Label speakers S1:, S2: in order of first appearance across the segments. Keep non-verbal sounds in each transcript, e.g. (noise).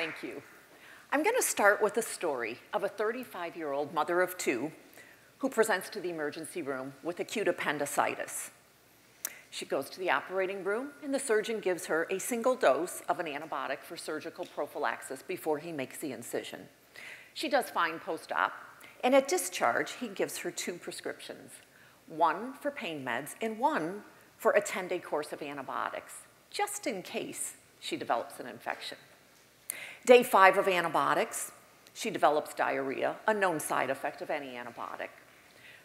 S1: Thank you. I'm going to start with a story of a 35-year-old mother of two who presents to the emergency room with acute appendicitis. She goes to the operating room, and the surgeon gives her a single dose of an antibiotic for surgical prophylaxis before he makes the incision. She does fine post-op, and at discharge, he gives her two prescriptions, one for pain meds and one for a 10-day course of antibiotics, just in case she develops an infection. Day five of antibiotics, she develops diarrhea, a known side effect of any antibiotic.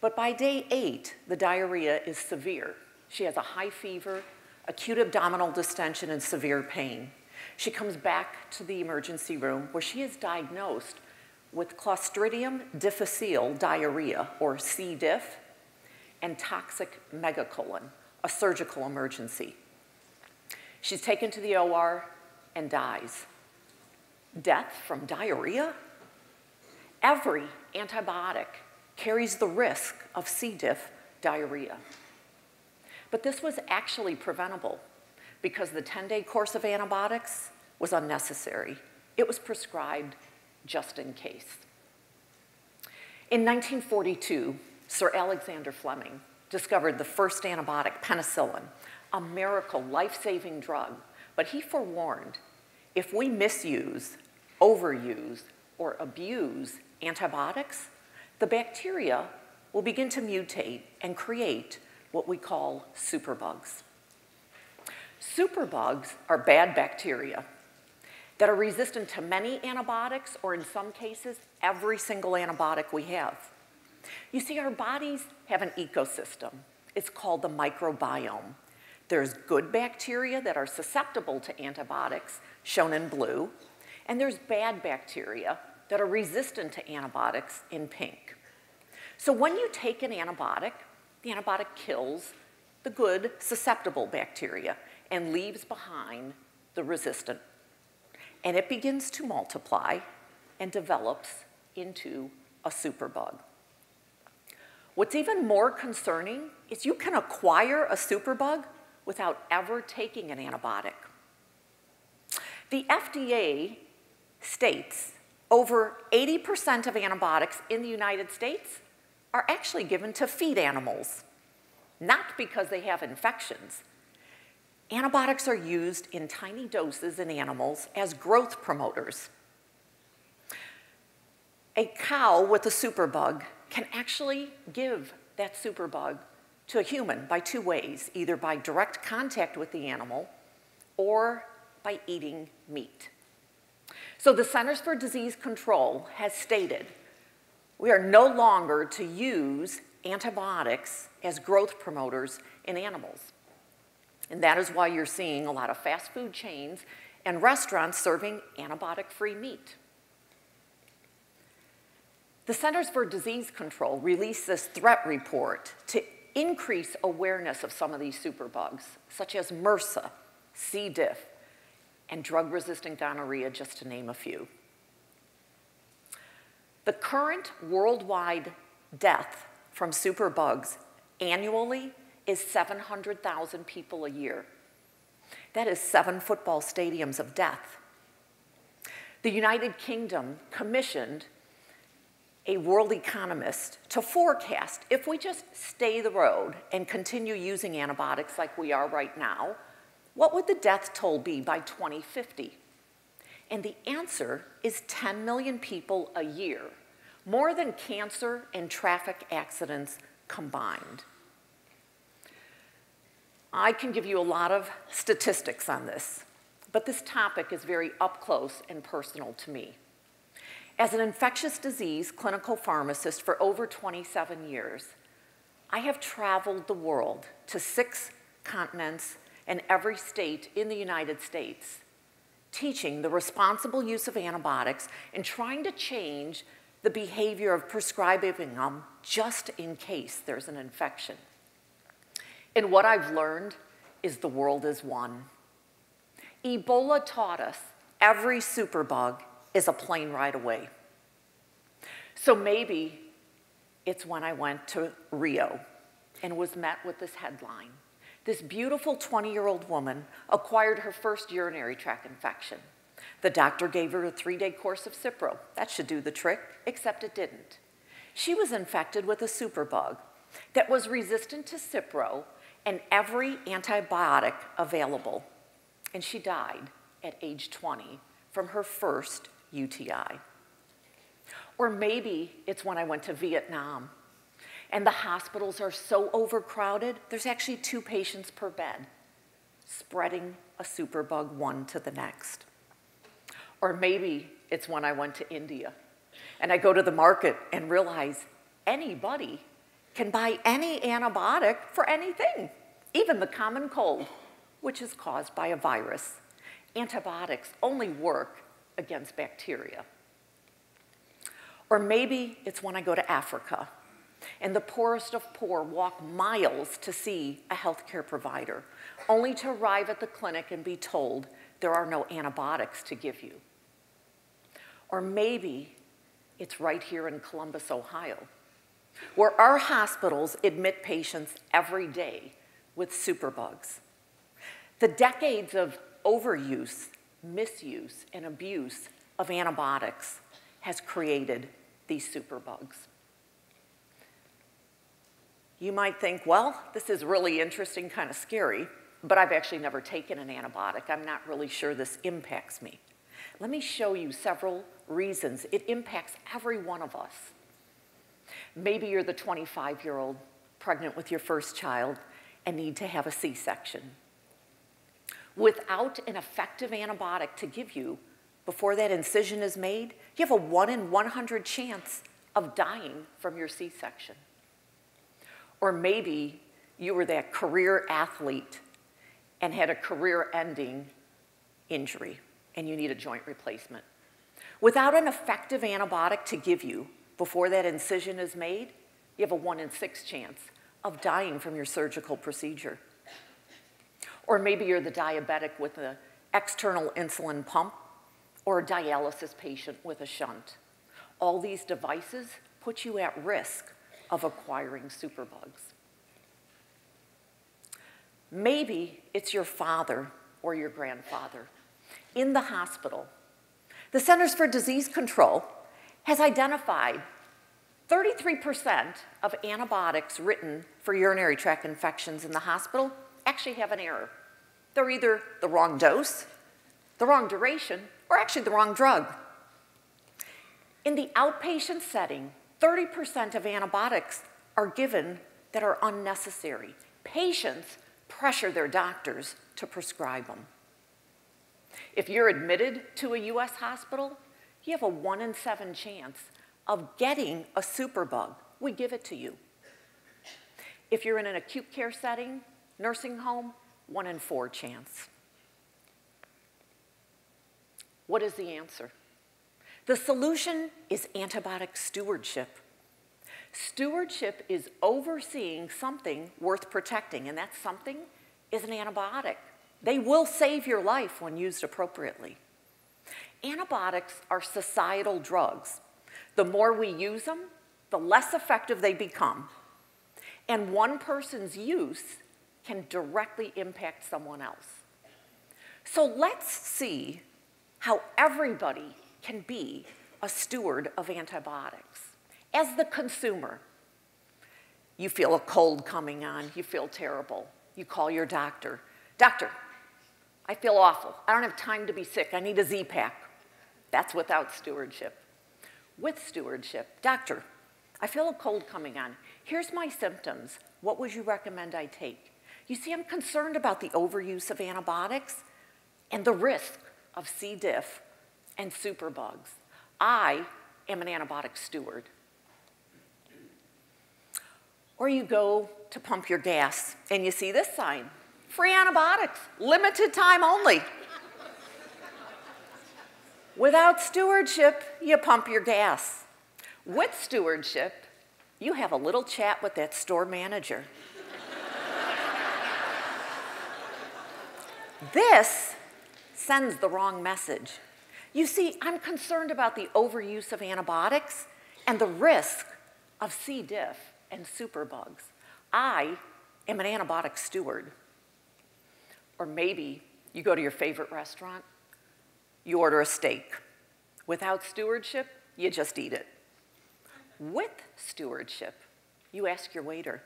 S1: But by day eight, the diarrhea is severe she has a high fever, acute abdominal distension, and severe pain. She comes back to the emergency room where she is diagnosed with Clostridium difficile diarrhea, or C. diff, and toxic megacolon, a surgical emergency. She's taken to the OR and dies. Death from diarrhea? Every antibiotic carries the risk of C. diff diarrhea. But this was actually preventable because the 10-day course of antibiotics was unnecessary. It was prescribed just in case. In 1942, Sir Alexander Fleming discovered the first antibiotic, penicillin, a miracle, life-saving drug. But he forewarned, if we misuse, overuse, or abuse antibiotics, the bacteria will begin to mutate and create what we call superbugs. Superbugs are bad bacteria that are resistant to many antibiotics, or in some cases, every single antibiotic we have. You see, our bodies have an ecosystem. It's called the microbiome. There's good bacteria that are susceptible to antibiotics, shown in blue, and there's bad bacteria that are resistant to antibiotics in pink. So when you take an antibiotic, the antibiotic kills the good susceptible bacteria and leaves behind the resistant. And it begins to multiply and develops into a superbug. What's even more concerning is you can acquire a superbug without ever taking an antibiotic. The FDA states over 80% of antibiotics in the United States are actually given to feed animals, not because they have infections. Antibiotics are used in tiny doses in animals as growth promoters. A cow with a superbug can actually give that superbug to a human by two ways, either by direct contact with the animal or by eating meat. So the Centers for Disease Control has stated we are no longer to use antibiotics as growth promoters in animals. And that is why you're seeing a lot of fast food chains and restaurants serving antibiotic-free meat. The Centers for Disease Control released this threat report to increase awareness of some of these superbugs, such as MRSA, C. diff, and drug-resistant gonorrhea, just to name a few. The current worldwide death from superbugs annually is 700,000 people a year. That is seven football stadiums of death. The United Kingdom commissioned a world economist to forecast if we just stay the road and continue using antibiotics like we are right now, what would the death toll be by 2050? And the answer is 10 million people a year, more than cancer and traffic accidents combined. I can give you a lot of statistics on this, but this topic is very up close and personal to me. As an infectious disease clinical pharmacist for over 27 years, I have traveled the world to six continents and every state in the United States teaching the responsible use of antibiotics and trying to change the behavior of prescribing them just in case there's an infection. And what I've learned is the world is one. Ebola taught us every superbug is a plane ride away. So maybe it's when I went to Rio and was met with this headline. This beautiful 20-year-old woman acquired her first urinary tract infection. The doctor gave her a three day course of Cipro. That should do the trick, except it didn't. She was infected with a superbug that was resistant to Cipro and every antibiotic available. And she died at age 20 from her first UTI. Or maybe it's when I went to Vietnam and the hospitals are so overcrowded, there's actually two patients per bed, spreading a superbug one to the next. Or maybe it's when I went to India and I go to the market and realize anybody can buy any antibiotic for anything, even the common cold, which is caused by a virus. Antibiotics only work against bacteria. Or maybe it's when I go to Africa and the poorest of poor walk miles to see a healthcare provider, only to arrive at the clinic and be told there are no antibiotics to give you. Or maybe it's right here in Columbus, Ohio, where our hospitals admit patients every day with superbugs. The decades of overuse, misuse, and abuse of antibiotics has created these superbugs. You might think, well, this is really interesting, kind of scary, but I've actually never taken an antibiotic. I'm not really sure this impacts me. Let me show you several reasons it impacts every one of us. Maybe you're the 25 year old pregnant with your first child and need to have a C section. Without an effective antibiotic to give you before that incision is made, you have a 1 in 100 chance of dying from your C section. Or maybe you were that career athlete and had a career ending injury and you need a joint replacement. Without an effective antibiotic to give you before that incision is made, you have a one in six chance of dying from your surgical procedure. Or maybe you're the diabetic with an external insulin pump or a dialysis patient with a shunt. All these devices put you at risk of acquiring superbugs. Maybe it's your father or your grandfather in the hospital. The Centers for Disease Control has identified 33% of antibiotics written for urinary tract infections in the hospital actually have an error. They're either the wrong dose, the wrong duration, or actually the wrong drug. In the outpatient setting, 30% of antibiotics are given that are unnecessary. Patients pressure their doctors to prescribe them. If you're admitted to a US hospital, you have a one in seven chance of getting a superbug. We give it to you. If you're in an acute care setting, nursing home, one in four chance. What is the answer? The solution is antibiotic stewardship. Stewardship is overseeing something worth protecting, and that something is an antibiotic. They will save your life when used appropriately. Antibiotics are societal drugs. The more we use them, the less effective they become. And one person's use can directly impact someone else. So let's see how everybody can be a steward of antibiotics. As the consumer, you feel a cold coming on, you feel terrible. You call your doctor. Doctor, I feel awful. I don't have time to be sick. I need a Z pack. That's without stewardship. With stewardship, doctor, I feel a cold coming on. Here's my symptoms. What would you recommend I take? You see, I'm concerned about the overuse of antibiotics and the risk of C. diff and superbugs. I am an antibiotic steward. Or you go to pump your gas and you see this sign, free antibiotics, limited time only. Without stewardship, you pump your gas. With stewardship, you have a little chat with that store manager. this sends the wrong message. You see, I'm concerned about the overuse of antibiotics and the risk of C. diff and superbugs. I am an antibiotic steward. Or maybe you go to your favorite restaurant you order a steak. Without stewardship, you just eat it. With stewardship, you ask your waiter,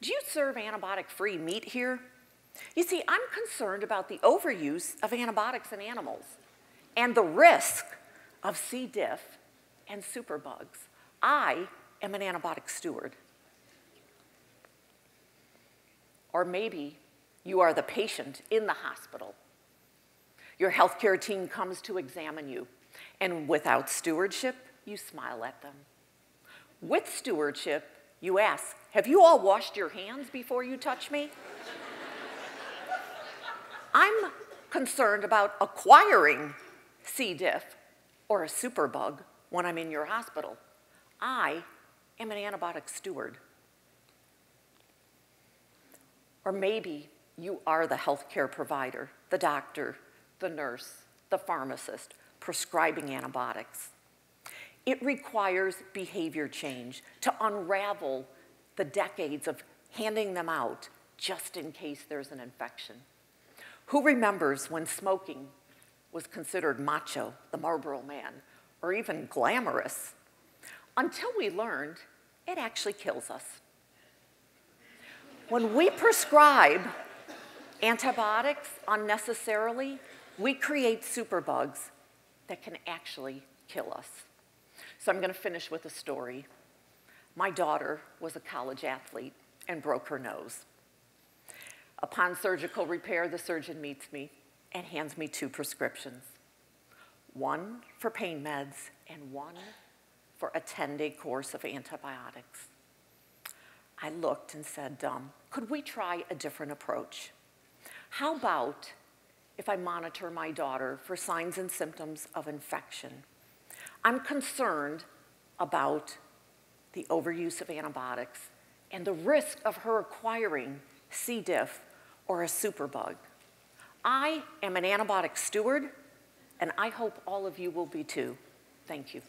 S1: do you serve antibiotic-free meat here? You see, I'm concerned about the overuse of antibiotics in animals and the risk of C. diff and superbugs. I am an antibiotic steward. Or maybe you are the patient in the hospital. Your healthcare team comes to examine you, and without stewardship, you smile at them. With stewardship, you ask, Have you all washed your hands before you touch me? (laughs) I'm concerned about acquiring C. diff or a superbug when I'm in your hospital. I am an antibiotic steward. Or maybe you are the healthcare provider, the doctor, the nurse, the pharmacist prescribing antibiotics. It requires behavior change to unravel the decades of handing them out just in case there's an infection. Who remembers when smoking was considered macho, the Marlboro man, or even glamorous? Until we learned it actually kills us. When we prescribe antibiotics unnecessarily, we create superbugs that can actually kill us. So I'm going to finish with a story. My daughter was a college athlete and broke her nose. Upon surgical repair, the surgeon meets me and hands me two prescriptions one for pain meds and one for a 10 day course of antibiotics. I looked and said, um, Could we try a different approach? How about if I monitor my daughter for signs and symptoms of infection? I'm concerned about the overuse of antibiotics and the risk of her acquiring C. diff or a superbug. I am an antibiotic steward, and I hope all of you will be too. Thank you.